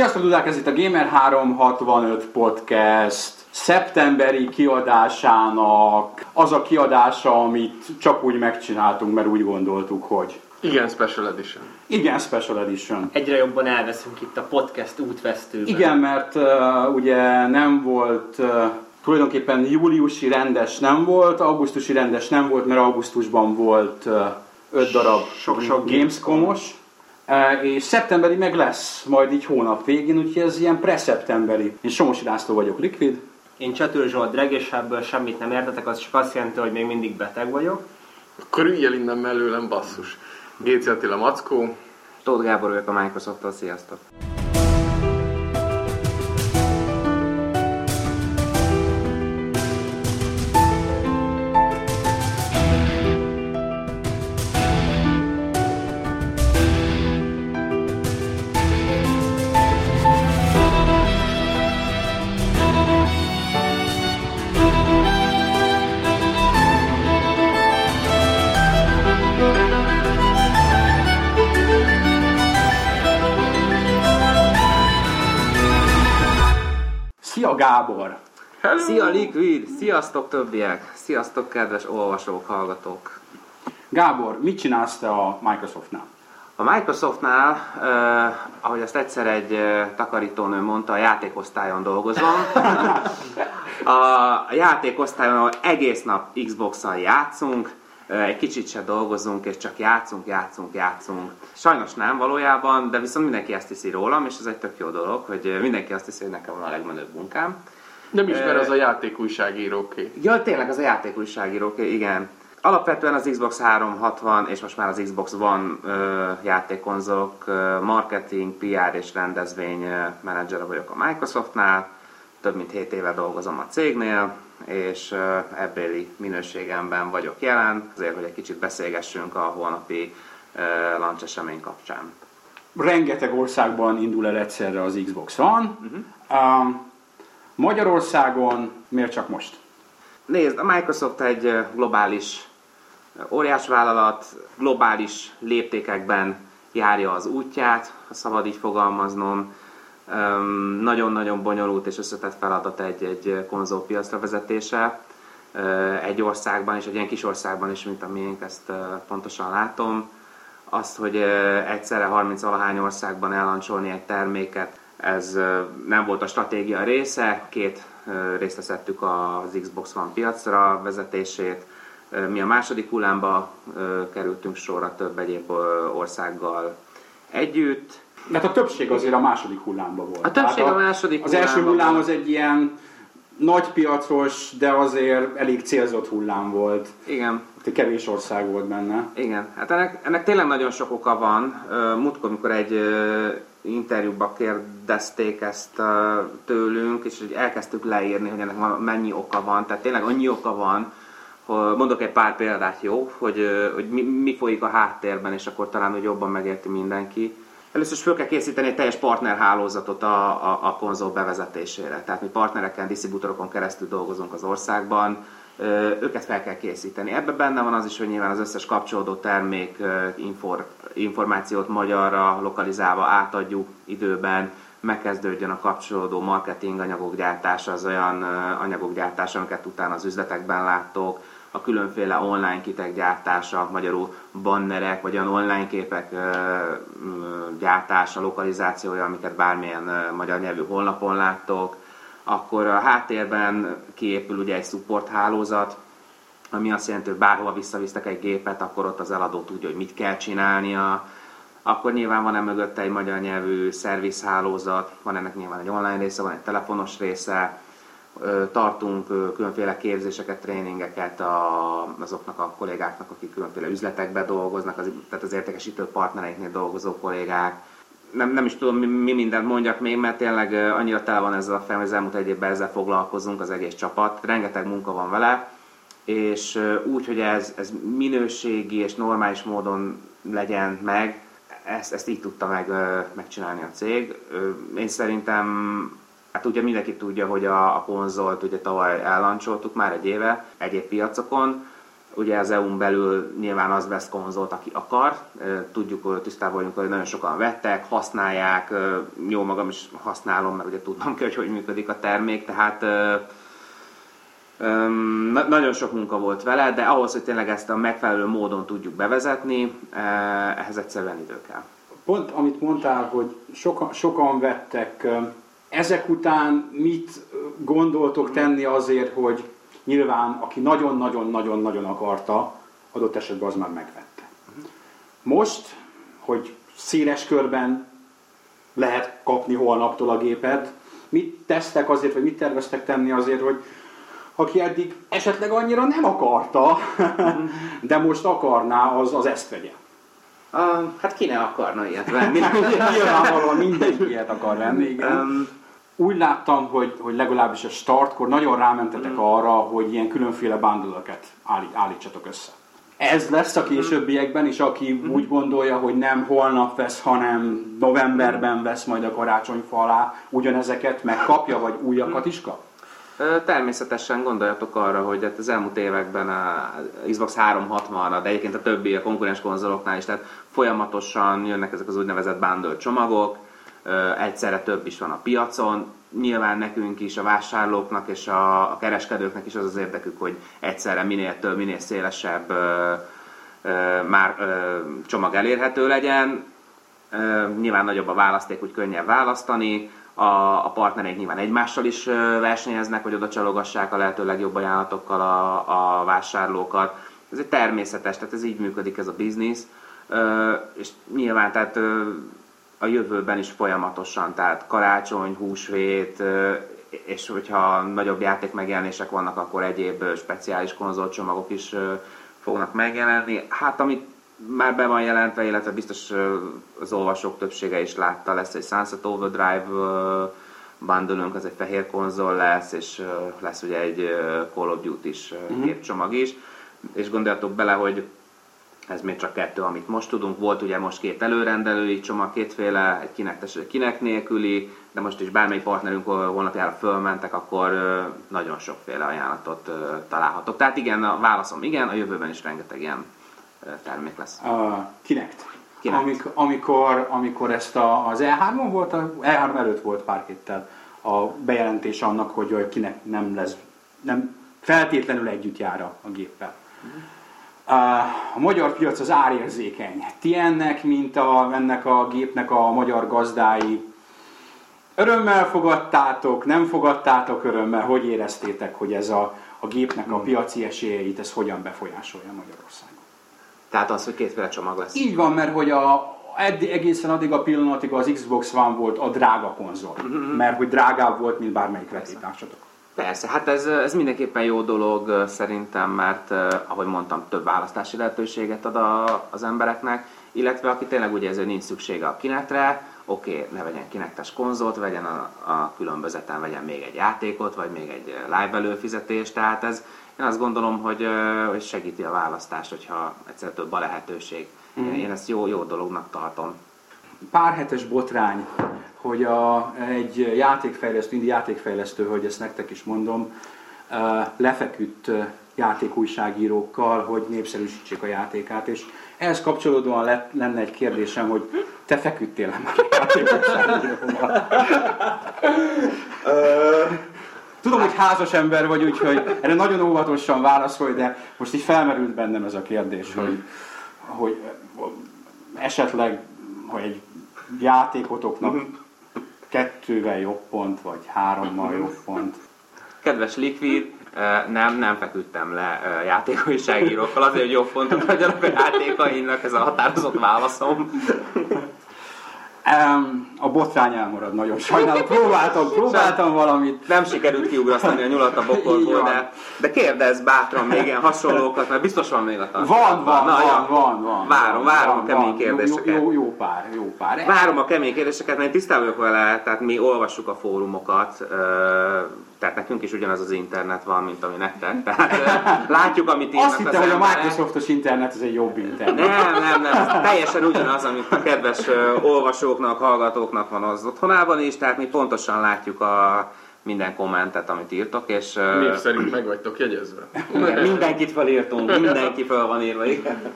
Sziasztok, Dudák, ez itt a Gamer365 Podcast szeptemberi kiadásának az a kiadása, amit csak úgy megcsináltunk, mert úgy gondoltuk, hogy Igen, Special Edition. igen, Special Edition. Egyre jobban elveszünk itt a podcast útvesztőben. Igen, mert uh, ugye nem volt uh, tulajdonképpen júliusi rendes nem volt, augusztusi rendes nem volt, mert augusztusban volt uh, öt darab Sok- sok Gamescom-os, és szeptemberi meg lesz, majd így hónap végén, úgyhogy ez ilyen pre-szeptemberi. Én Somosi László vagyok, Liquid. Én Csatőr Zsolt Dreg, és ebből semmit nem értetek, az csak azt jelenti, hogy még mindig beteg vagyok. Akkor ülj el innen mellőlem, basszus. Géci Attila Mackó. Tóth Gábor vagyok a Microsoft-tól, sziasztok! Szia Gábor! Hello! Szia Liquid! Sziasztok többiek! Sziasztok kedves olvasók, hallgatók! Gábor, mit csinálsz te a Microsoftnál? A Microsoftnál, eh, ahogy azt egyszer egy eh, takarítónő mondta, a játékosztályon dolgozom. a játékosztályon, ahol egész nap Xbox-szal játszunk, egy kicsit se dolgozunk, és csak játszunk, játszunk, játszunk. Sajnos nem valójában, de viszont mindenki ezt hiszi rólam, és ez egy tök jó dolog, hogy mindenki azt hiszi, hogy nekem van a legmenőbb munkám. Nem ismer az a játékújságíróké. Ja, tényleg az a játékújságíró, igen. Alapvetően az Xbox 360 és most már az Xbox One ö, játékkonzolok, ö, marketing, PR és rendezvény menedzsere vagyok a Microsoftnál. Több mint 7 éve dolgozom a cégnél, és ebbéli minőségemben vagyok jelen, azért, hogy egy kicsit beszélgessünk a holnapi launch esemény kapcsán. rengeteg országban indul el egyszerre az Xbox One. Uh-huh. Um, Magyarországon miért csak most? Nézd, a Microsoft egy globális ö, óriásvállalat, globális léptékekben járja az útját, ha szabad így fogalmaznom. Nagyon-nagyon bonyolult és összetett feladat egy, egy konzolpiacra vezetése. Egy országban és egy ilyen kis országban is, mint a miénk, ezt pontosan látom. Azt, hogy egyszerre 30 valahány országban ellancsolni egy terméket, ez nem volt a stratégia része, két részt szedtük az Xbox One piacra vezetését. Mi a második hullámba kerültünk sorra több egyéb országgal együtt. Mert a többség azért a második hullámban volt. A többség Tehát a második Az első hullám volt. az egy ilyen nagy piacos, de azért elég célzott hullám volt. Igen, Itt kevés ország volt benne. igen. Hát ennek, ennek tényleg nagyon sok oka van. Múltkor, amikor egy interjúba kérdezték ezt tőlünk, és hogy elkezdtük leírni, hogy ennek mennyi oka van. Tehát tényleg annyi oka van, mondok egy pár példát, jó, hogy, hogy mi, mi folyik a háttérben, és akkor talán hogy jobban megérti mindenki. Először is föl kell készíteni egy teljes partnerhálózatot a, a, a konzol bevezetésére. Tehát mi partnereken, disztribútorokon keresztül dolgozunk az országban, őket fel kell készíteni. Ebben benne van az is, hogy nyilván az összes kapcsolódó termék infor, információt magyarra lokalizálva átadjuk időben, megkezdődjön a kapcsolódó marketing anyagok gyártása, az olyan anyagok gyártása, amiket utána az üzletekben láttok, a különféle online kitek gyártása, magyarul bannerek, vagy olyan online képek gyártása, lokalizációja, amiket bármilyen magyar nyelvű honlapon láttok, akkor a háttérben kiépül ugye egy support hálózat, ami azt jelenti, hogy bárhova visszavisztek egy gépet, akkor ott az eladó tudja, hogy mit kell csinálnia, akkor nyilván van-e mögötte egy magyar nyelvű szervizhálózat, van ennek nyilván egy online része, van egy telefonos része, tartunk különféle képzéseket, tréningeket a, azoknak a kollégáknak, akik különféle üzletekben dolgoznak, az, tehát az értékesítő partnereiknél dolgozó kollégák. Nem, nem is tudom, mi, mi mindent mondjak még, mert tényleg annyira tele van ezzel a fel, hogy az elmúlt egy évben ezzel foglalkozunk, az egész csapat. Rengeteg munka van vele, és úgy, hogy ez, ez minőségi és normális módon legyen meg, ezt, ezt így tudta meg, megcsinálni a cég. Én szerintem Hát ugye mindenki tudja, hogy a, a konzolt ugye tavaly ellancsoltuk már egy éve egyéb piacokon, Ugye az EU-n belül nyilván az vesz konzolt, aki akar. Tudjuk, tisztában vagyunk, hogy nagyon sokan vettek, használják, jó magam is használom, mert ugye tudnom kell, hogy hogy működik a termék, tehát Na, nagyon sok munka volt vele, de ahhoz, hogy tényleg ezt a megfelelő módon tudjuk bevezetni, ehhez egyszerűen idő kell. Pont amit mondtál, hogy sokan, sokan vettek, ezek után mit gondoltok tenni azért, hogy nyilván aki nagyon-nagyon-nagyon-nagyon akarta, adott esetben az már megvette. Most, hogy széles körben lehet kapni holnaptól a gépet, mit tesztek azért, vagy mit terveztek tenni azért, hogy aki eddig esetleg annyira nem akarta, de most akarná, az, az ezt vegye. Uh, hát ki ne akarna ilyet venni? Nyilvánvalóan mindenki ilyet akar venni, igen. Um, úgy láttam, hogy, hogy legalábbis a startkor nagyon rámentetek mm. arra, hogy ilyen különféle bundle állít, állítsatok össze. Ez lesz a későbbiekben is, aki mm. úgy gondolja, hogy nem holnap vesz, hanem novemberben vesz majd a karácsonyfa alá, ugyanezeket megkapja, vagy újakat is kap? Természetesen gondoljatok arra, hogy hát az elmúlt években a Xbox 360, de egyébként a többi a konkurens konzoloknál is, tehát folyamatosan jönnek ezek az úgynevezett bundle csomagok, egyszerre több is van a piacon. Nyilván nekünk is, a vásárlóknak és a, kereskedőknek is az az érdekük, hogy egyszerre minél több, minél szélesebb már csomag elérhető legyen. Nyilván nagyobb a választék, úgy könnyebb választani a, partnereink nyilván egymással is versenyeznek, hogy oda csalogassák a lehető legjobb ajánlatokkal a, a vásárlókat. Ez egy természetes, tehát ez így működik ez a biznisz. És nyilván tehát a jövőben is folyamatosan, tehát karácsony, húsvét, és hogyha nagyobb játék megjelenések vannak, akkor egyéb speciális konzolcsomagok is fognak megjelenni. Hát amit már be van jelentve, illetve biztos az olvasók többsége is látta, lesz egy Sunset Overdrive bundle az egy fehér konzol lesz, és lesz ugye egy Call of Duty-s mm-hmm. gépcsomag is. És gondoljatok bele, hogy ez még csak kettő, amit most tudunk. Volt ugye most két előrendelői csomag, kétféle, egy kinektes, egy kinek nélküli, de most is bármely partnerünk holnapjára fölmentek, akkor nagyon sokféle ajánlatot találhatok. Tehát igen, a válaszom igen, a jövőben is rengeteg ilyen termék lesz. Uh. Kinect. Amik, amikor, amikor ezt a, az E3-on volt, E3 előtt volt pár héttel a bejelentés annak, hogy kinek nem lesz, nem feltétlenül együtt jár a, a géppel. Uh, a magyar piac az árérzékeny. Ti ennek, mint a, ennek a gépnek a magyar gazdái, örömmel fogadtátok, nem fogadtátok örömmel, hogy éreztétek, hogy ez a, a gépnek a hmm. piaci esélyeit, ez hogyan befolyásolja Magyarországon? Tehát az, hogy kétféle csomag lesz. Így van, mert hogy a, eddig, egészen addig a pillanatig az Xbox One volt a drága konzol. Mm-hmm. Mert hogy drágább volt, mint bármelyik vetítársatok. Persze, hát ez, ez mindenképpen jó dolog szerintem, mert ahogy mondtam, több választási lehetőséget ad a, az embereknek, illetve aki tényleg úgy érzi, hogy nincs szüksége a kinetre, oké, okay, ne vegyen kinektes konzolt, vegyen a, a különbözeten, vegyen még egy játékot, vagy még egy live előfizetést, tehát ez, én azt gondolom, hogy, hogy segíti a választást, hogyha egyszer több a lehetőség. Mm. Én ezt jó, jó dolognak tartom. Pár hetes botrány, hogy a, egy játékfejlesztő, indi játékfejlesztő, hogy ezt nektek is mondom, lefeküdt játékújságírókkal, hogy népszerűsítsék a játékát, és ehhez kapcsolódóan lett, lenne egy kérdésem, hogy te feküdtél már a játékújságíróval? Tudom, hogy házas ember vagy, úgyhogy erre nagyon óvatosan válaszolj, de most így felmerült bennem ez a kérdés, hogy, hogy esetleg, hogy egy játékotoknak kettővel jobb pont, vagy hárommal jobb pont. Kedves Liquid, nem, nem feküdtem le játékújságírókkal, azért, hogy jobb pontot adjanak a játékainak, ez a határozott válaszom. A botrány elmarad, nagyon sajnálom. Próbáltam, próbáltam valamit. Nem sikerült kiugrasztani a nyulat a bokorból, de, de kérdezz bátran még ilyen hasonlókat, mert biztos van még a tartalma. Van, van, Na, van, van, van. Várom, várom van, a kemény van. kérdéseket. Jó, jó, jó pár, jó pár. Várom a kemény kérdéseket, mert tisztában vagyok vele, tehát mi olvassuk a fórumokat, tehát nekünk is ugyanaz az internet van, mint ami nektek. Tehát látjuk, amit írnak Azt hittem, hogy a Microsoftos internet az egy jobb internet. Nem, nem, nem. Teljesen ugyanaz, amit a kedves olvasóknak, hallgatóknak van az otthonában is, tehát mi pontosan látjuk a minden kommentet, amit írtok, és Név szerint meg vagytok jegyezve. mindenkit felírtunk, mindenki fel van írva, igen.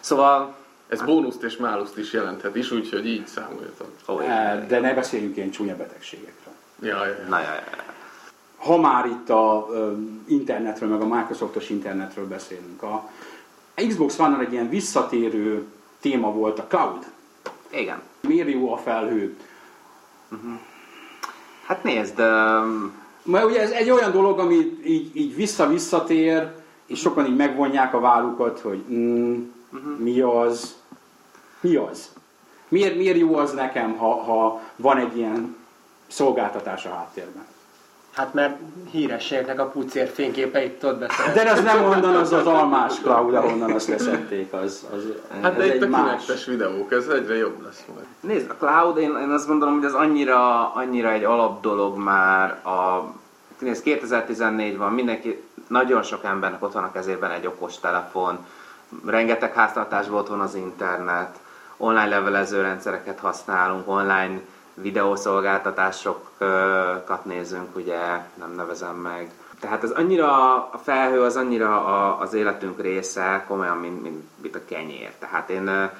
Szóval, Ez bónuszt és máluszt is jelenthet is, úgyhogy így számoljatok. Eh, De ne beszéljünk ilyen csúnya betegségekről. Ja, ja. na, ja, ja. Ha már itt a internetről, meg a Microsoftos internetről beszélünk, a Xbox One-nal egy ilyen visszatérő téma volt a cloud. igen. Miért jó a felhő? Hát nézd, öm, Mert ugye ez egy olyan dolog, ami így, így vissza-visszatér, és sokan így megvonják a vállukat, hogy mm, mi az, mi az? Miért, miért jó az nekem, ha, ha van egy ilyen szolgáltatás a háttérben? Hát mert hírességnek a pucér fényképeit tudod beszélni. De ez nem onnan az az almás cloud, ahonnan azt leszették, az, az Hát de itt a egy más. kinektes videók, ez egyre jobb lesz majd. Nézd, a cloud, én, én azt gondolom, hogy ez annyira, annyira egy alap dolog már a... Nézd, 2014 van, mindenki, nagyon sok embernek ott van a kezében egy okos telefon, rengeteg háztartás volt van az internet, online levelező rendszereket használunk, online videószolgáltatásokat nézünk, ugye, nem nevezem meg. Tehát ez annyira, a felhő az annyira a, az életünk része, komolyan, mint, mint, mint a kenyér. Tehát én,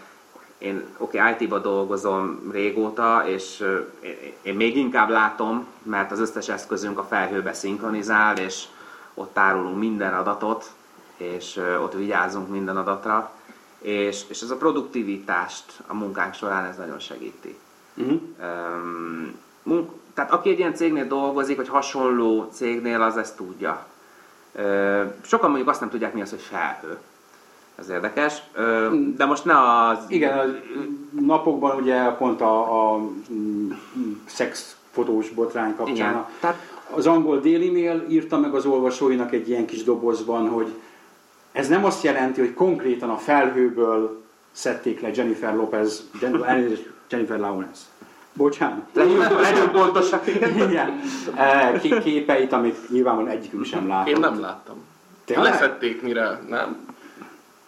én oké, okay, IT-ba dolgozom régóta, és ö, én, még inkább látom, mert az összes eszközünk a felhőbe szinkronizál, és ott tárolunk minden adatot, és ö, ott vigyázunk minden adatra, és, és ez a produktivitást a munkánk során ez nagyon segíti. Uh-huh. Munk, tehát aki egy ilyen cégnél dolgozik, vagy hasonló cégnél, az ezt tudja. Ö, sokan mondjuk azt nem tudják, mi az, hogy felhő. Ez érdekes. Ö, de most ne az... Igen, a napokban ugye pont a, a mm, szexfotós botrány kapcsán Igen. Tehát az angol Daily Mail írta meg az olvasóinak egy ilyen kis dobozban, hogy ez nem azt jelenti, hogy konkrétan a felhőből szedték le Jennifer Lopez, Jen, elnézést, Jennifer Lawrence. Bocsánat. legyünk, legyünk pontosak. Igen. Eh, Ké- képeit, amit nyilvánvalóan egyikünk sem látott. Én nem láttam. Tényleg? Leszették mire, nem?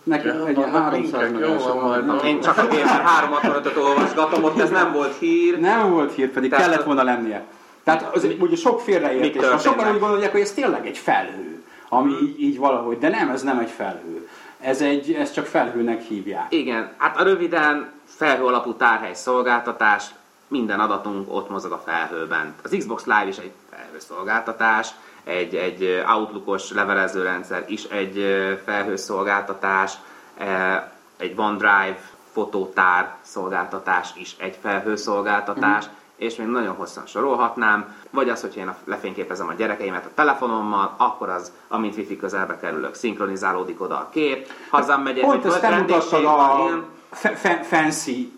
Nekem egy ilyen Vannak 300 linkek, jó, megások. Én csak a Gamer 365-öt olvasgatom, ott ez nem volt hír. Nem volt hír, pedig Tehát- kellett volna lennie. Tehát az, ugye sok félreértés? Sokan úgy gondolják, hogy ez tényleg egy felhő, ami így, így valahogy, de nem, ez nem egy felhő. Ez, egy, ez csak felhőnek hívják. Igen, hát a röviden felhő alapú tárhely szolgáltatás, minden adatunk ott mozog a felhőben. Az Xbox Live is egy felhő szolgáltatás, egy, egy Outlookos levelezőrendszer is egy felhő szolgáltatás, e, egy OneDrive fotótár szolgáltatás is egy felhő szolgáltatás, és még nagyon hosszan sorolhatnám, vagy az, hogyha én a- lefényképezem a gyerekeimet a telefonommal, akkor az, amint wifi közelbe kerülök, szinkronizálódik oda a kép, hazam megyek, Pont egy ezt te mutattad a ilyen. fancy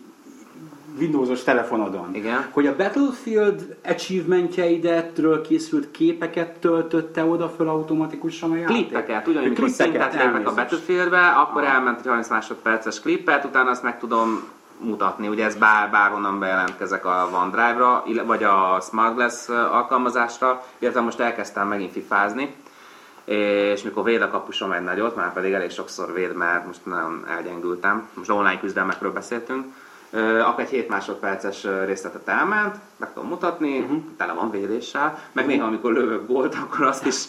Windowsos telefonodon. Igen. Hogy a Battlefield achievementjeidetről készült képeket töltötte oda föl automatikusan a játék? klippeket, ugyanúgy, Klippeket, szintet lépek a. Battlefieldbe, akkor elment egy 30 másodperces klippet, utána azt meg tudom mutatni, ugye ez bár, bárhonnan bejelentkezek a OneDrive-ra, vagy a Smart Glass alkalmazásra, illetve most elkezdtem megint fifázni, és mikor véd a kapusom egy nagyot, már pedig elég sokszor véd, mert most nagyon elgyengültem, most online küzdelmekről beszéltünk, akkor egy 7 másodperces részletet elment, meg tudom mutatni, uh-huh. tele van védéssel, meg néha amikor lövök gólt, akkor azt is,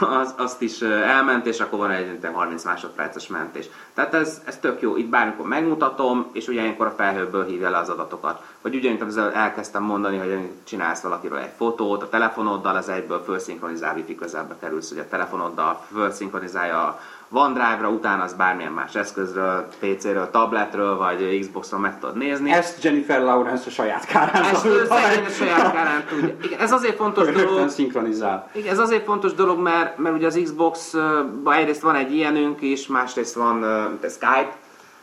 az, azt is elment, és akkor van egy ilyen 30 másodperces mentés. Tehát ez, ez tök jó, itt bármikor megmutatom, és ugye ilyenkor a felhőből hívja le az adatokat. Vagy ugyanúgy, amit elkezdtem mondani, hogy csinálsz valakiről egy fotót, a telefonoddal az egyből felszinkronizál, wifi közelbe kerülsz, hogy a telefonoddal felszinkronizálja OneDrive-ra, utána az bármilyen más eszközről, PC-ről, tabletről, vagy Xbox-ról meg tudod nézni. Ezt Jennifer Lawrence a saját kárán Ezt ő a saját kárán tudja. Igen, ez azért fontos dolog, szinkronizál. igen, ez azért fontos dolog, mert, mert ugye az Xbox-ban egyrészt van egy ilyenünk is, másrészt van uh, Skype,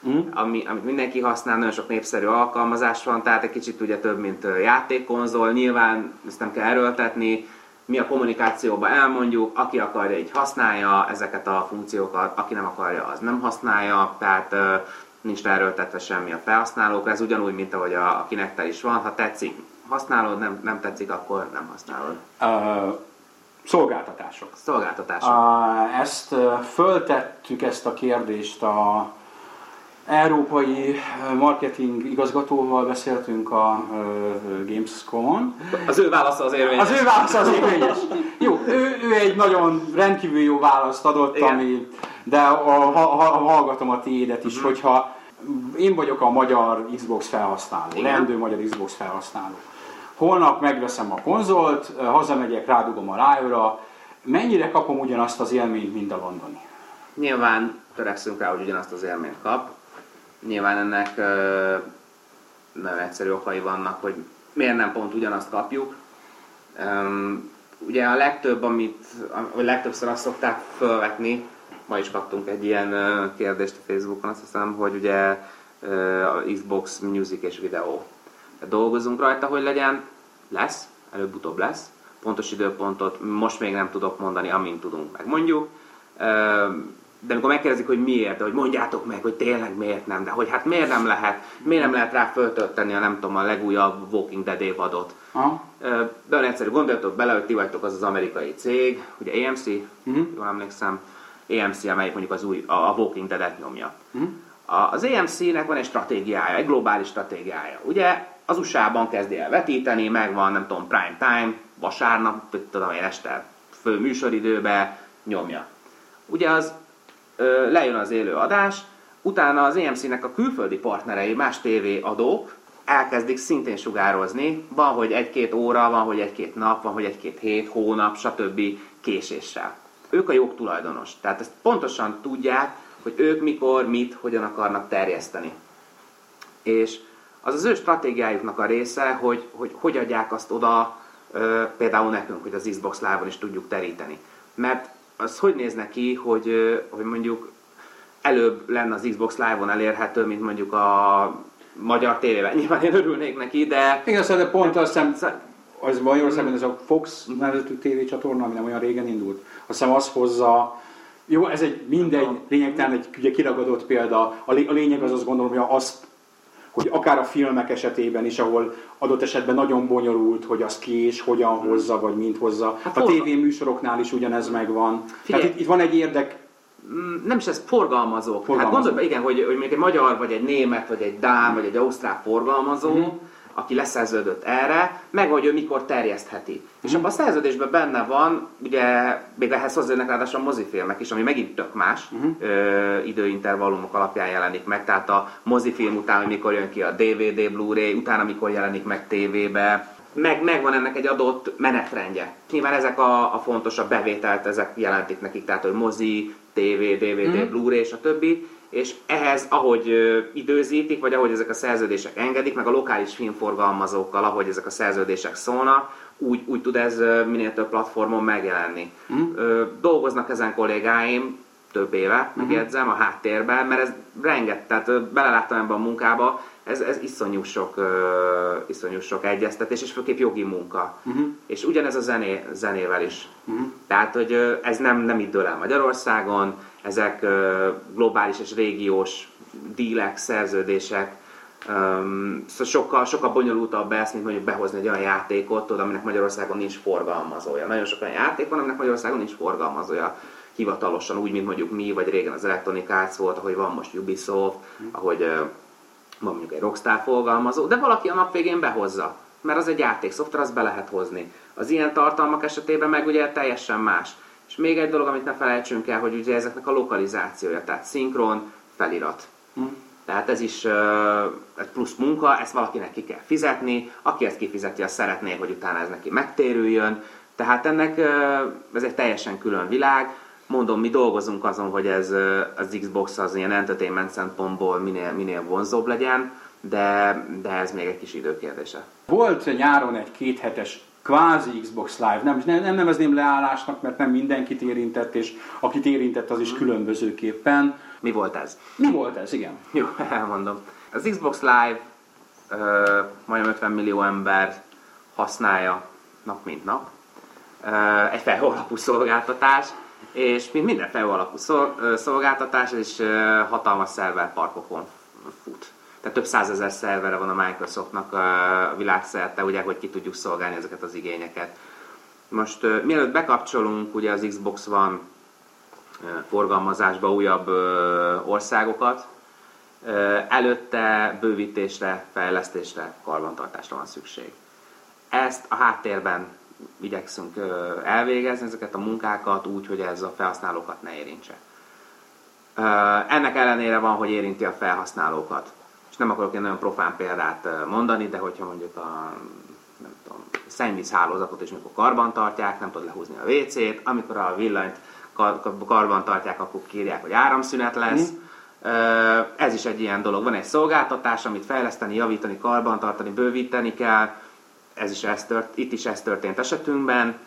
Mm. ami, amit mindenki használ, nagyon sok népszerű alkalmazás van, tehát egy kicsit ugye több, mint játékkonzol, nyilván ezt nem kell erőltetni, mi a kommunikációban elmondjuk, aki akarja, így használja ezeket a funkciókat, aki nem akarja, az nem használja, tehát nincs erőltetve semmi a felhasználókra, ez ugyanúgy, mint ahogy a, a Kinectel is van, ha tetszik, használod, nem, nem tetszik, akkor nem használod. Uh, szolgáltatások. Szolgáltatások. Uh, ezt uh, föltettük ezt a kérdést a európai marketing igazgatóval beszéltünk a Gamescom-on. Az ő válasza az érvényes. Az ő válasza az érvényes. Jó, ő, ő egy nagyon rendkívül jó választ adott, Igen. ami, de a, ha, ha, hallgatom a tiédet is, uh-huh. hogyha én vagyok a magyar Xbox felhasználó, Igen. leendő magyar Xbox felhasználó. Holnap megveszem a konzolt, hazamegyek, rádugom a rájóra, mennyire kapom ugyanazt az élményt, mint a londoni? Nyilván törekszünk rá, hogy ugyanazt az élményt kap. Nyilván ennek ö, nagyon egyszerű okai vannak, hogy miért nem pont ugyanazt kapjuk. Ugye a legtöbb, amit, a legtöbbször azt szokták felvetni, ma is kaptunk egy ilyen kérdést a Facebookon, azt hiszem, hogy ugye a Xbox Music és videó. Dolgozunk rajta, hogy legyen, lesz, előbb-utóbb lesz. Pontos időpontot most még nem tudok mondani, amint tudunk, meg mondjuk. De amikor megkérdezik, hogy miért, de hogy mondjátok meg, hogy tényleg miért nem, de hogy hát miért nem lehet, miért nem lehet rá föltölteni a nem tudom, a legújabb Walking Dead évadot. Aha. De olyan egyszerű, gondoltok bele, hogy ti vagytok az az amerikai cég, ugye AMC, uh-huh. jól emlékszem, AMC, amelyik mondjuk az új, a, a Walking Dead-et nyomja. Uh-huh. Az AMC-nek van egy stratégiája, egy globális stratégiája. Ugye az USA-ban kezdi el vetíteni, megvan, nem tudom, prime time, vasárnap, tudom én este fő műsoridőbe nyomja. Ugye az lejön az élő adás, utána az EMC-nek a külföldi partnerei, más TV adók elkezdik szintén sugározni, van, hogy egy-két óra, van, hogy egy-két nap, van, hogy egy-két hét, hónap, stb. késéssel. Ők a jogtulajdonos, tehát ezt pontosan tudják, hogy ők mikor, mit, hogyan akarnak terjeszteni. És az az ő stratégiájuknak a része, hogy hogy, hogy adják azt oda például nekünk, hogy az Xbox Live-on is tudjuk teríteni. Mert az hogy néz neki, hogy, hogy mondjuk előbb lenne az Xbox Live-on elérhető, mint mondjuk a magyar tévében. Nyilván én örülnék neki, de... Igen, szóval de pont azt hiszem, az Magyarországon ez a Fox nevezetű tévécsatorna, ami nem olyan régen indult. Azt hiszem az hozza, jó, ez egy mindegy, lényegtelen egy ugye kiragadott példa. A, lényeg az azt gondolom, hogy azt hogy akár a filmek esetében is, ahol adott esetben nagyon bonyolult, hogy az ki és hogyan hozza, vagy mint hozza. Hát a tévéműsoroknál is ugyanez megvan. Figyelj. Tehát itt, itt van egy érdek, mm, nem is ez forgalmazók. forgalmazók. Hát gondolj igen, hogy, hogy még egy magyar, vagy egy német, vagy egy dán, vagy egy ausztrál forgalmazó, mm-hmm aki leszerződött erre, meg hogy ő mikor terjesztheti. Mm. És abban a szerződésben benne van, ugye még ehhez hozzájönnek ráadásul a mozifilmek is, ami megint tök más mm. ö, időintervallumok alapján jelenik meg, tehát a mozifilm után, hogy mikor jön ki a DVD, Blu-ray, utána mikor jelenik meg tévébe, meg, megvan ennek egy adott menetrendje. Nyilván ezek a, a fontosabb bevételt, ezek jelentik nekik, tehát hogy mozi, TV, DVD, mm. Blu-ray és a többi, és ehhez, ahogy időzítik, vagy ahogy ezek a szerződések engedik, meg a lokális filmforgalmazókkal, ahogy ezek a szerződések szólnak, úgy, úgy tud ez minél több platformon megjelenni. Mm. Dolgoznak ezen kollégáim, több éve, mm megjegyzem, a háttérben, mert ez renget, tehát beleláttam ebben a munkába, ez, ez iszonyú sok, uh, iszonyú sok egyeztetés, és főképp jogi munka. Uh-huh. És ugyanez a zené, zenével is. Uh-huh. Tehát, hogy ez nem, nem itt dől el Magyarországon, ezek globális és régiós dílek, szerződések, Um, szóval sokkal, sokkal bonyolultabb ezt, mint mondjuk behozni egy olyan játékot, tudod, aminek Magyarországon nincs forgalmazója. Nagyon sok olyan játék van, aminek Magyarországon nincs forgalmazója hivatalosan, úgy, mint mondjuk mi, vagy régen az Electronic Arts volt, ahogy van most Ubisoft, ahogy van mondjuk egy Rockstar forgalmazó, de valaki a nap végén behozza, mert az egy játék, szoftver, azt be lehet hozni. Az ilyen tartalmak esetében meg ugye teljesen más. És még egy dolog, amit ne felejtsünk el, hogy ugye ezeknek a lokalizációja, tehát szinkron, felirat. Mm. Tehát ez is uh, egy plusz munka, ezt valakinek ki kell fizetni, aki ezt kifizeti, azt szeretné, hogy utána ez neki megtérüljön. Tehát ennek uh, ez egy teljesen külön világ. Mondom, mi dolgozunk azon, hogy ez az Xbox az ilyen entertainment szempontból minél, minél vonzóbb legyen, de, de ez még egy kis időkérdése. Volt nyáron egy kéthetes kvázi Xbox Live, nem, nem, nem nevezném leállásnak, mert nem mindenkit érintett, és akit érintett, az is különbözőképpen. Mi volt ez? Mi volt ez, igen. Jó, elmondom. Az Xbox Live ö, majdnem 50 millió ember használja nap mint nap. Ö, egy felhő alapú szolgáltatás, és mint minden felhő alapú szolgáltatás, ez is hatalmas szerverparkokon fut tehát több százezer szervere van a Microsoftnak a világszerte, ugye, hogy ki tudjuk szolgálni ezeket az igényeket. Most mielőtt bekapcsolunk ugye az Xbox One forgalmazásba újabb országokat, Ö, Előtte bővítésre, fejlesztésre, karbantartásra van szükség. Ezt a háttérben igyekszünk elvégezni, ezeket a munkákat úgy, hogy ez a felhasználókat ne érintse. Ennek ellenére van, hogy érinti a felhasználókat. És nem akarok egy nagyon profán példát mondani, de hogyha mondjuk a nem tudom, szennyvízhálózatot is mikor karban tartják, nem tud lehúzni a WC-t, amikor a villanyt kar- karban tartják, akkor kírják, hogy áramszünet lesz. Ö, Ez is egy ilyen dolog. Van egy szolgáltatás, amit fejleszteni, javítani, karban tartani, bővíteni kell. Ez is ez tört, itt is ez történt esetünkben.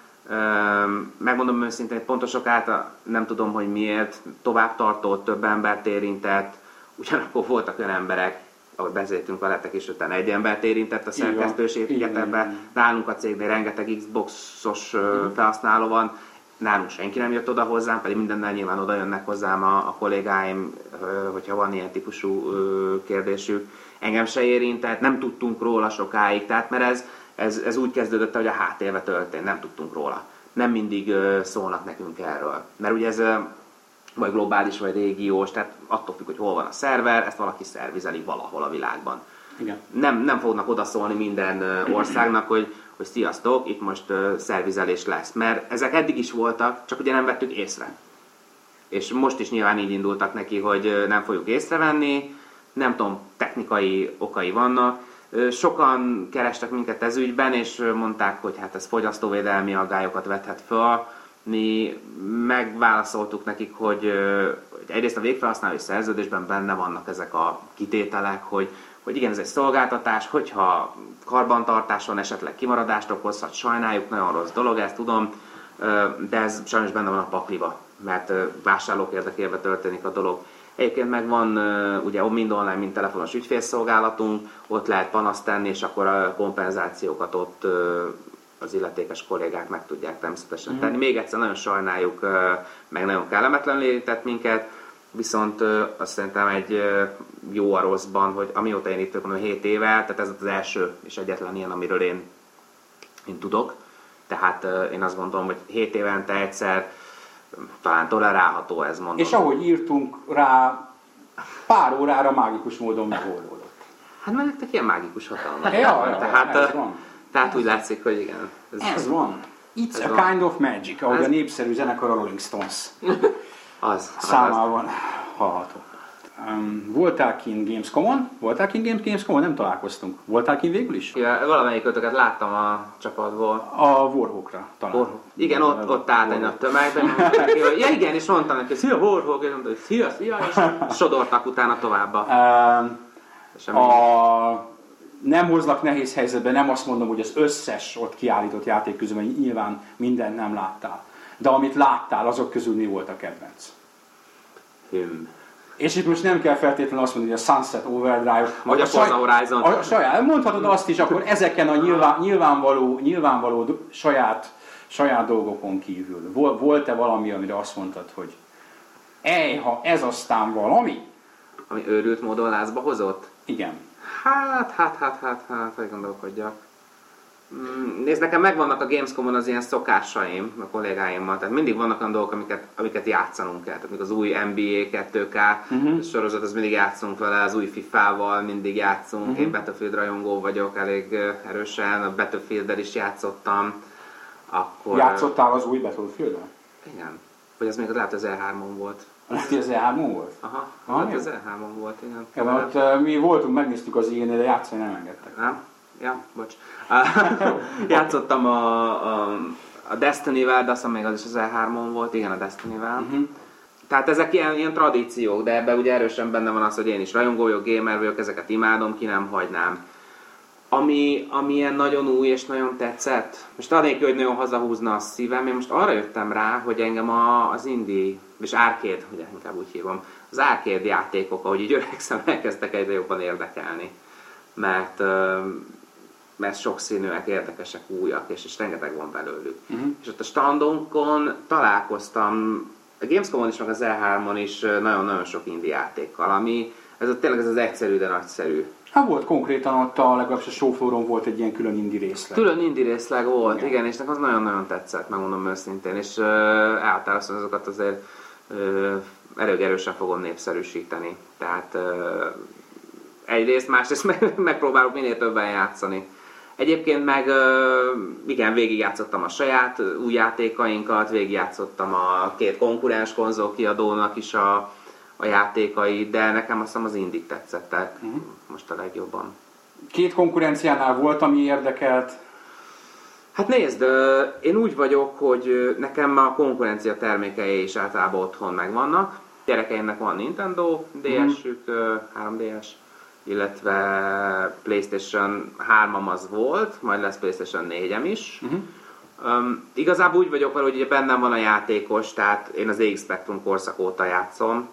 Megmondom őszintén, hogy pontos okát nem tudom, hogy miért tovább tartott, több embert érintett. Ugyanakkor voltak olyan emberek, ahogy beszéltünk veletek is, utána egy embert érintett a Így van. szerkesztőség Így van, ebbe. Nálunk a cégnél rengeteg Xboxos ö, felhasználó van, nálunk senki nem jött oda hozzám, pedig mindennel nyilván oda jönnek hozzám a, a kollégáim, hogyha van ilyen típusú kérdésük. Engem se érintett, nem tudtunk róla sokáig, tehát mert ez, ez, ez úgy kezdődött, hogy a háttérbe történt, nem tudtunk róla. Nem mindig szólnak nekünk erről. Mert ugye ez vagy globális, vagy régiós, tehát attól függ, hogy hol van a szerver, ezt valaki szervizeli valahol a világban Igen. nem, nem fognak odaszólni minden országnak, hogy, hogy sziasztok, itt most szervizelés lesz. Mert ezek eddig is voltak, csak ugye nem vettük észre. És most is nyilván így indultak neki, hogy nem fogjuk észrevenni, nem tudom, technikai okai vannak. Sokan kerestek minket ez ügyben, és mondták, hogy hát ez fogyasztóvédelmi aggályokat vethet föl. Mi megválaszoltuk nekik, hogy, egyrészt a végfelhasználói szerződésben benne vannak ezek a kitételek, hogy, hogy igen, ez egy szolgáltatás, hogyha karbantartáson esetleg kimaradást okozhat, sajnáljuk, nagyon rossz dolog, ezt tudom, de ez sajnos benne van a pakliba, mert vásárlók érdekében történik a dolog. Egyébként meg van ugye mind online, mind telefonos ügyfélszolgálatunk, ott lehet panaszt tenni, és akkor a kompenzációkat ott az illetékes kollégák meg tudják természetesen tenni. Még egyszer nagyon sajnáljuk, meg nagyon kellemetlenül érintett minket, viszont azt szerintem egy jó a rosszban, hogy amióta én itt mondom, 7 éve, tehát ez az első és egyetlen ilyen, amiről én, én tudok. Tehát én azt gondolom, hogy 7 évente egyszer talán tolerálható ez, mondom. És ahogy írtunk rá, pár órára mágikus módon megoldódott. Hát mert nektek ilyen mágikus hatalma. Ja, ja, tehát, ez van. Tehát úgy látszik, hogy igen. Ez van. It's Ez a van. kind of magic, ahogy Ez- a népszerű zenekar a Rolling Stones Az, az, az. számában hallható. Um, voltál kint Gamescom-on? Voltál kint Games- Gamescom-on? Nem találkoztunk. Voltál kint végül is? Ja, valamelyik ötöket láttam a csapatból. A Warhawkra talán. Warhawk. Igen, ott, ott állt egy nagy tömegben. Ja igen, és mondtam neki, szia Warhawk, és mondta, hogy szia, szia, és sodortak utána tovább Um, a, nem hozlak nehéz helyzetbe, nem azt mondom, hogy az összes ott kiállított játék közül, mert nyilván mindent nem láttál. De amit láttál, azok közül mi volt a kedvenc? Hüm. És itt most nem kell feltétlenül azt mondani, hogy a Sunset Overdrive, Vagy a Forza Horizon. A saját, mondhatod azt is, akkor ezeken a nyilván, nyilvánvaló, nyilvánvaló saját, saját dolgokon kívül. Vol- Volt-e valami, amire azt mondtad, hogy ej, ha ez aztán valami? Ami őrült módon lázba hozott? Igen. Hát, hát, hát, hát, hát, hogy gondolkodjak. Mm, Nézd, nekem megvannak a Gamescom-on az ilyen szokásaim a kollégáimmal, tehát mindig vannak olyan dolgok, amiket, amiket játszanunk kell. Tehát az új NBA 2K uh-huh. sorozat, az mindig játszunk vele, az új FIFA-val mindig játszunk. Uh-huh. Én Battlefield rajongó vagyok elég erősen, a Battlefield-del is játszottam. Akkor, Játszottál az új Battlefield-en? Igen. Vagy az még lehet az E3-on volt. Lehet, hogy ez E3 volt? Aha, Ah, hát az E3-on volt, igen. Ja, mert ott uh, mi voltunk, megnéztük az ilyenél, de játszani nem engedtek. Nem? Ja, bocs. Játszottam a, a, a Destiny-vel, de azt hiszem még az is az E3-on volt, igen, a Destiny-vel. Uh-huh. Tehát ezek ilyen, ilyen tradíciók, de ebben ugye erősen benne van az, hogy én is rajongó vagyok, gamer vagyok, ezeket imádom, ki nem hagynám. Ami, ami ilyen nagyon új és nagyon tetszett, most anélkül, hogy nagyon hazahúzna a szívem, én most arra jöttem rá, hogy engem a, az indie, és arcade, ugye inkább úgy hívom, az arcade játékok, ahogy így öregszem, elkezdtek egyre jobban érdekelni. Mert, mert sokszínűek, érdekesek, újak, és, és rengeteg van belőlük. Uh-huh. És ott a standonkon találkoztam, a Gamescom-on is, meg az E3-on is nagyon-nagyon sok indie játékkal, ami ez a, tényleg ez az egyszerű, de nagyszerű. Hát volt konkrétan ott a legalábbis a showflooron volt egy ilyen külön indi részlet. Külön indie részleg volt, Igen. igen, és nekem az nagyon-nagyon tetszett, megmondom őszintén, és uh, elhatároztam azokat azért uh, erősen fogom népszerűsíteni. Tehát egyrészt, másrészt meg, megpróbálok minél többen játszani. Egyébként meg igen, végigjátszottam a saját új játékainkat, végigjátszottam a két konkurens konzol kiadónak is a, a játékai, de nekem azt hiszem az indik tetszettek uh-huh. most a legjobban. Két konkurenciánál volt, ami érdekelt? Hát nézd, én úgy vagyok, hogy nekem a konkurencia termékei is általában otthon megvannak. Gyerekeimnek van Nintendo DS-ük, uh-huh. 3DS, illetve PlayStation 3-am az volt, majd lesz PlayStation 4-em is. Uh-huh. Um, igazából úgy vagyok vele, hogy ugye bennem van a játékos, tehát én az EX Spectrum korszak óta játszom.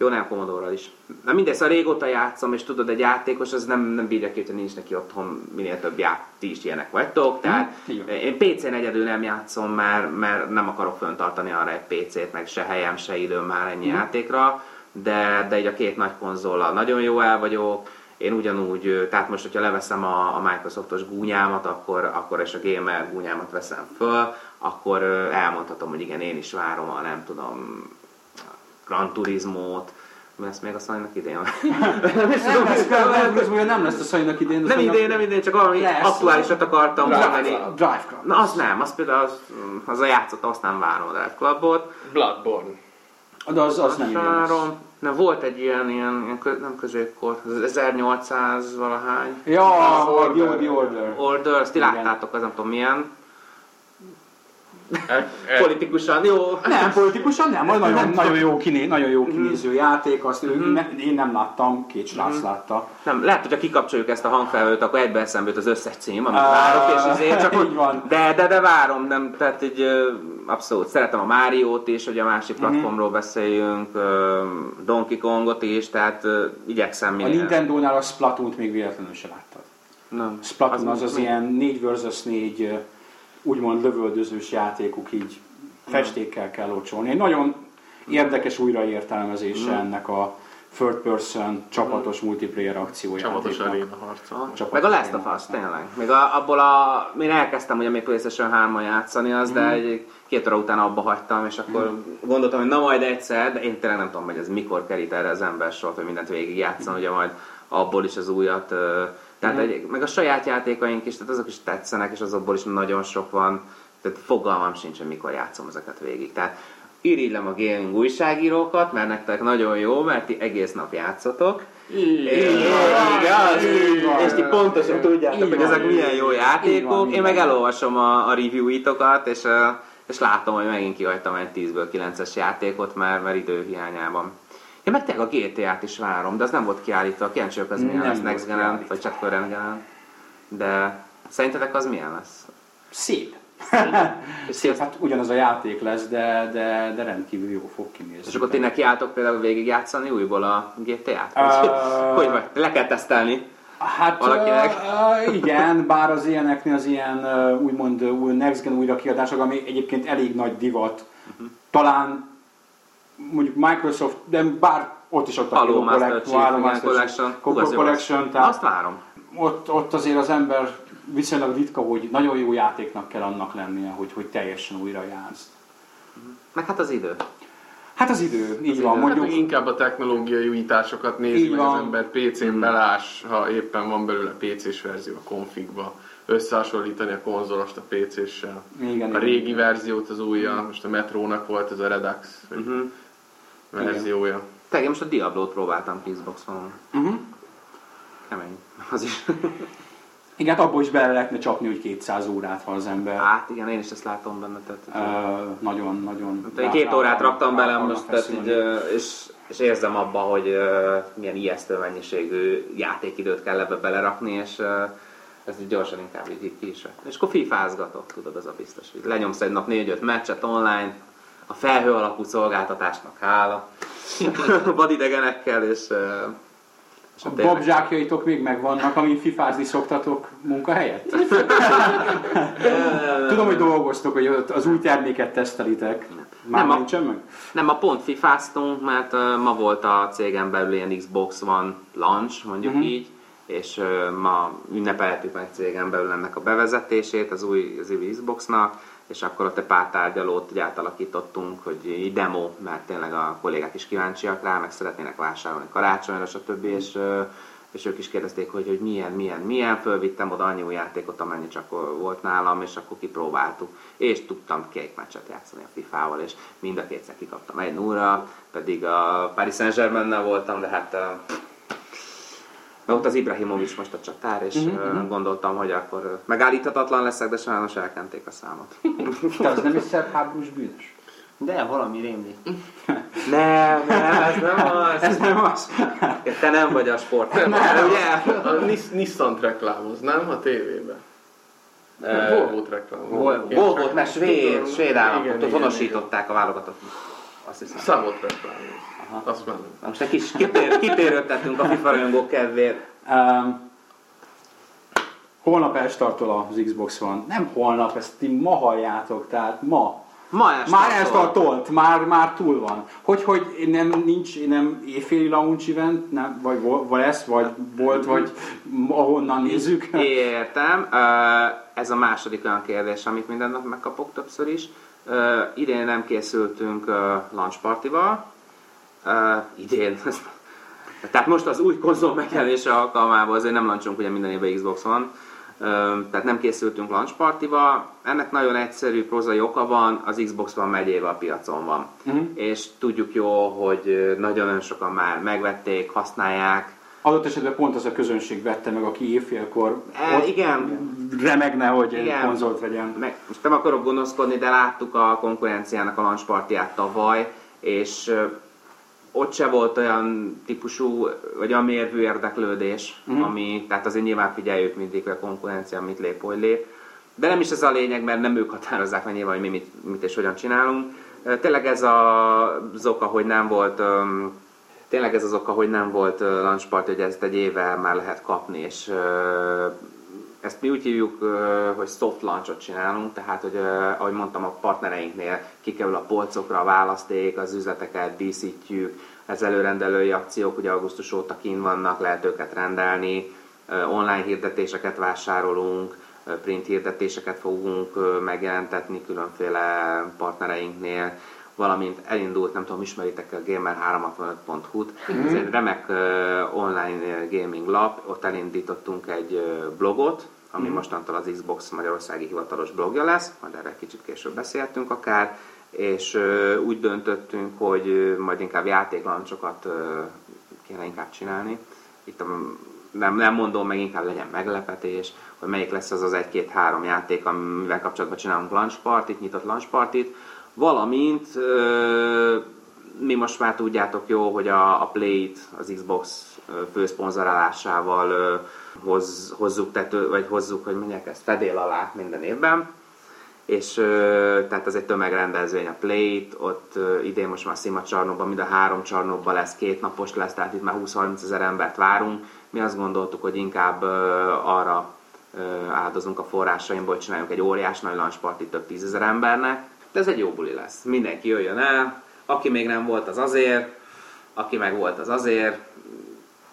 Jó, nem commodore is. Na mindegy, szóval régóta játszom, és tudod, egy játékos az nem, nem bírja ki, hogy nincs neki otthon minél több ját, ti is ilyenek vagytok. Tehát mm, én PC-n egyedül nem játszom, mert, mert nem akarok föntartani arra egy PC-t, meg se helyem, se időm már ennyi mm. játékra de, de így a két nagy konzollal nagyon jó el vagyok, én ugyanúgy, tehát most, hogyha leveszem a, a Microsoftos gúnyámat, akkor, akkor és a gamer gúnyámat veszem föl, akkor elmondhatom, hogy igen, én is várom a nem tudom, Gran Turismo-t, mi lesz még a Szanynak idén? nem, lesz, nem lesz a Szanynak idén. Nem idén, nem idén, csak valami lesz. aktuálisat akartam mondani. Drive Club. Na az nem, az például az, az a játszott, azt nem várom a Drive Clubot. Bloodborne. De az, az nem várom. Nem, volt egy ilyen, ilyen, ilyen kö, nem középkor, az 1800 valahány. Ja, a Order. The Order. Order, azt ti láttátok, az nem tudom milyen. E, e. politikusan, jó. Nem, politikusan nem, nagyon, nem nagyon, jó kiné, nagyon jó kinéző mm. játék, azt mm. ne, én nem láttam, két srác mm. látta. Nem, lehet, hogy ha kikapcsoljuk ezt a hangfelvőt, akkor egybe eszembe az összes cím, amit uh, várok, és azért csak így van. De, de, de várom, nem, tehát egy abszolút szeretem a Máriót is, hogy a másik mhm. platformról beszéljünk, Donkey Kongot is, tehát igyekszem minél. A Nintendo-nál a Splatoon-t még véletlenül se láttad. Nem. Splatoon az az, az ilyen 4 versus 4 úgymond lövöldözős játékuk így festékkel kell locsolni. Egy nagyon érdekes újraértelmezése mm. ennek a third person csapatos multiplayer akciójátéknak. Csapatos aréna harca. Csapatos Meg a Last of Us, tényleg. Még a, abból a... Én elkezdtem ugye még PlayStation 3 játszani az, mm. de egy, két óra után abba hagytam, és akkor mm. gondoltam, hogy na majd egyszer, de én tényleg nem tudom, hogy ez mikor kerít erre az ember sort, hogy mindent végig játszan, mm. ugye majd abból is az újat tehát mm. egy, meg a saját játékaink is, tehát azok is tetszenek, és azokból is nagyon sok van. Tehát fogalmam sincs, hogy mikor játszom ezeket végig. Tehát irigylem a gaming újságírókat, mert nektek nagyon jó, mert ti egész nap játszotok. Igaz? És ti pontosan tudjátok, hogy ezek milyen jó játékok. Én meg elolvasom a, a review-itokat, és, és látom, hogy megint kihagytam egy 10-ből 9-es játékot, mert, mert időhiányában. Én meg tényleg a GTA-t is várom, de az nem volt kiállítva. Kíváncsi az milyen nem lesz Next gen vagy csak current gen De szerintetek az milyen lesz? Szép. Szép, hát ugyanaz a játék lesz, de, de, de rendkívül jó fog kinézni. És akkor ti nekiálltok például végigjátszani újból a GTA-t? Uh, hogy vagy? Le kell tesztelni? Hát valakinek. Uh, igen, bár az ilyeneknél az ilyen uh, úgymond uh, Next Gen újrakiadások, ami egyébként elég nagy divat, uh-huh. talán mondjuk Microsoft, de bár ott is ott a Halo Master Chief, Collection, Collection, Collection tehát azt várom. Ott, ott azért az ember viszonylag ritka, hogy nagyon jó játéknak kell annak lennie, hogy, hogy teljesen újra játsz. Meg hát az idő. Hát az idő, így az van. Idő. Mondjuk... Hát inkább a technológiai újításokat nézi így meg van. az ember PC-n hmm. belás, ha éppen van belőle PC-s verzió a configba összehasonlítani a konzolost a PC-ssel. Igen, a régi igen. verziót az újja, most a Metrónak volt ez a Redux. Uh-huh verziója. Igen. most a Diablo-t próbáltam Xbox-on. Uh-huh. Kemény. Az is. Igen, hát abból is bele lehetne csapni, hogy 200 órát, ha az ember. Hát igen, én is ezt látom benne. Tehát, uh, nagyon, nagyon. Tehát két órát raktam bele most, tehát így, és, és érzem abba, hogy uh, milyen ijesztő mennyiségű játékidőt kell ebbe belerakni, és uh, ezt így gyorsan inkább így ki is. És akkor fifázgatok, tudod, az a biztos. Hogy lenyomsz egy nap 4-5 meccset online, a felhő alapú szolgáltatásnak hála, vadidegenekkel, és, és a babzsákjaitok még megvannak, amin fifázni szoktatok munkahelyet? Tudom, hogy dolgoztok, hogy az új terméket tesztelitek. Már nem, nincsen meg? Nem, a pont fifáztunk, mert ma volt a cégen belül ilyen Xbox One launch, mondjuk uh-huh. így, és ma ünnepeltük meg cégen belül ennek a bevezetését az új, az új Xboxnak, és akkor ott egy pár tárgyalót így átalakítottunk, hogy így demo, mert tényleg a kollégák is kíváncsiak rá, meg szeretnének vásárolni karácsonyra, stb. És, és ők is kérdezték, hogy, hogy milyen, milyen, milyen, fölvittem oda annyi új játékot, amennyi csak volt nálam, és akkor kipróbáltuk. És tudtam két meccset játszani a FIFA-val, és mind a kétszer kikaptam egy nulla, pedig a Paris Saint-Germain voltam, de hát mert ott az Ibrahimovic most a csatár, és uh-huh. gondoltam, hogy akkor megállíthatatlan leszek, de sajnos elkenték a számot. Te az nem is szerb háborús bűnös? De, valami rémli. nem, nem, ez nem az. Ez nem az. Te nem vagy a sport. Nem, nem, ugye? A Nissan reklámoz, nem? A tévében. Volvo-t reklámoz. Volvo-t, mert svéd, svéd állapotot honosították a válogatott. Azt hiszem. Számot reklámoz. Aha. Azt mondom. most egy kis kitér, kitérőtettünk a FIFA rajongók kedvéért. Um, holnap elstartol az Xbox van. Nem holnap, ezt ti ma halljátok, tehát ma. Ma elstartolt. Már elstartolt, már, már túl van. Hogy, hogy nem nincs, nem éjféli launch event, nem, vagy, vagy lesz, vagy volt, vagy ahonnan nézzük? Értem. Ez a második olyan kérdés, amit minden nap megkapok többször is. Idén nem készültünk launch partival, uh, idén. tehát most az új konzol megjelenése alkalmával azért nem lancsunk ugye minden évben Xbox van, tehát nem készültünk launch partival. Ennek nagyon egyszerű prozai oka van, az Xbox van megyével a piacon van. Uh-huh. És tudjuk jó, hogy nagyon sokan már megvették, használják, adott esetben pont az a közönség vette meg, aki évfélkor e, igen. remegne, hogy igen. konzolt vegyen. Meg, most nem akarok gonoszkodni, de láttuk a konkurenciának a launch partiát tavaly, és ott se volt olyan típusú, vagy olyan mérvű érdeklődés, uh-huh. ami, tehát azért nyilván figyeljük mindig, a konkurencia mit lép, hogy lép. De nem is ez a lényeg, mert nem ők határozzák meg nyilván, hogy mi mit, mit és hogyan csinálunk. Tényleg ez a, az oka, hogy nem volt tényleg ez az oka, hogy nem volt launch party, hogy ezt egy éve már lehet kapni, és ezt mi úgy hívjuk, hogy soft launchot csinálunk, tehát, hogy ahogy mondtam, a partnereinknél kikerül a polcokra a választék, az üzleteket díszítjük, ez előrendelői akciók, ugye augusztus óta kín vannak, lehet őket rendelni, online hirdetéseket vásárolunk, print hirdetéseket fogunk megjelentetni különféle partnereinknél, valamint elindult, nem tudom, ismeritek a gamer365.hu-t, mm-hmm. ez egy remek online gaming lap, ott elindítottunk egy blogot, ami mm. mostantól az Xbox Magyarországi hivatalos blogja lesz, majd erre kicsit később beszéltünk akár, és uh, úgy döntöttünk, hogy uh, majd inkább játéklancsokat uh, kéne inkább csinálni. Itt um, nem, nem mondom meg, inkább legyen meglepetés, hogy melyik lesz az az egy-két-három játék, amivel kapcsolatban csinálunk launch partit, nyitott launch partit, valamint mi most már tudjátok jó, hogy a, a Play-t az Xbox főszponzorálásával hoz, hozzuk tető, vagy hozzuk, hogy mondják ezt, fedél alá minden évben. És tehát ez egy tömegrendezvény a Play-t, ott idén most már Szima csarnokban, mind a három csarnokban lesz, két napos lesz, tehát itt már 20-30 ezer embert várunk. Mi azt gondoltuk, hogy inkább arra áldozunk a forrásaimból, hogy csináljunk egy óriás nagy lunchparty több tízezer embernek, de ez egy jó buli lesz. Mindenki jöjjön el, aki még nem volt, az azért, aki meg volt, az azért,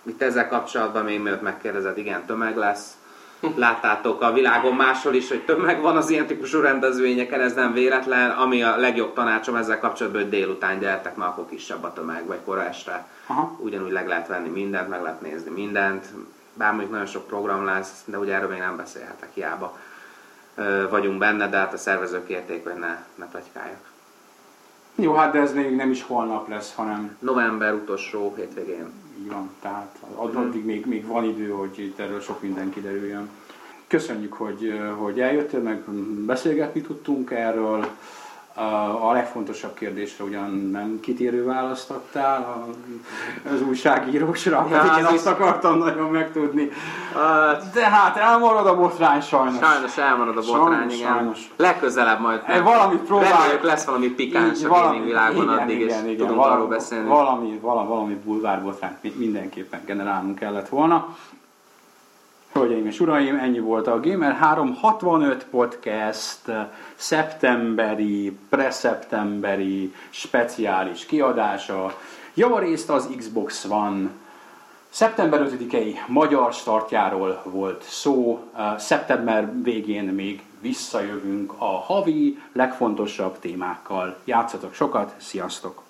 itt ezzel kapcsolatban még mielőtt megkérdezed, igen, tömeg lesz. Láttátok a világon máshol is, hogy tömeg van az ilyen típusú rendezvényeken, ez nem véletlen. Ami a legjobb tanácsom ezzel kapcsolatban, hogy délután gyertek, mert akkor kisebb a tömeg, vagy kora este. Aha. Ugyanúgy leg lehet venni mindent, meg lehet nézni mindent. Bár mondjuk nagyon sok program lesz, de ugye erről még nem beszélhetek, hiába vagyunk benne, de hát a szervezők érték, hogy ne, ne plegykáljak. Jó, hát de ez még nem is holnap lesz, hanem... November utolsó hétvégén. Így van, tehát addig még, még van idő, hogy itt erről sok minden kiderüljön. Köszönjük, hogy, hogy eljöttél, meg beszélgetni tudtunk erről. A legfontosabb kérdésre ugyan nem kitérő választ adtál az újságírósra, ja, pedig én azt akartam nagyon megtudni. Hát, De hát elmarad a botrány sajnos. Sajnos elmarad a botrány, sajnos, igen. Sajnos. Legközelebb majd. E, valamit próbáljuk. lesz valami pikáns a valami, világon igen, addig, igen, és igen, tudunk valami, arról beszélni. Valami, valami, valami bulvárbotrányt mindenképpen generálnunk kellett volna. Hölgyeim és uraim, ennyi volt a Gamer 365 podcast szeptemberi, preszeptemberi speciális kiadása. Javarészt az Xbox One Szeptember 5-i magyar startjáról volt szó, szeptember végén még visszajövünk a havi legfontosabb témákkal. Játszatok sokat, sziasztok!